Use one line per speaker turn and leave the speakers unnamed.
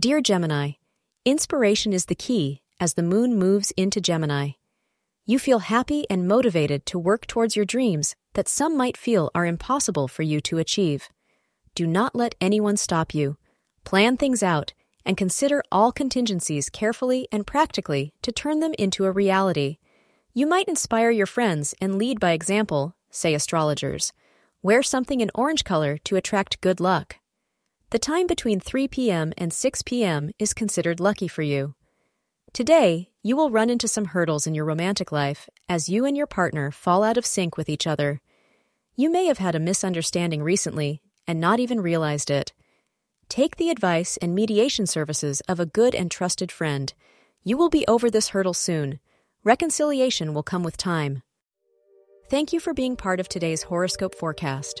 Dear Gemini, inspiration is the key as the moon moves into Gemini. You feel happy and motivated to work towards your dreams that some might feel are impossible for you to achieve. Do not let anyone stop you. Plan things out and consider all contingencies carefully and practically to turn them into a reality. You might inspire your friends and lead by example, say astrologers. Wear something in orange color to attract good luck. The time between 3 p.m. and 6 p.m. is considered lucky for you. Today, you will run into some hurdles in your romantic life as you and your partner fall out of sync with each other. You may have had a misunderstanding recently and not even realized it. Take the advice and mediation services of a good and trusted friend. You will be over this hurdle soon. Reconciliation will come with time. Thank you for being part of today's horoscope forecast.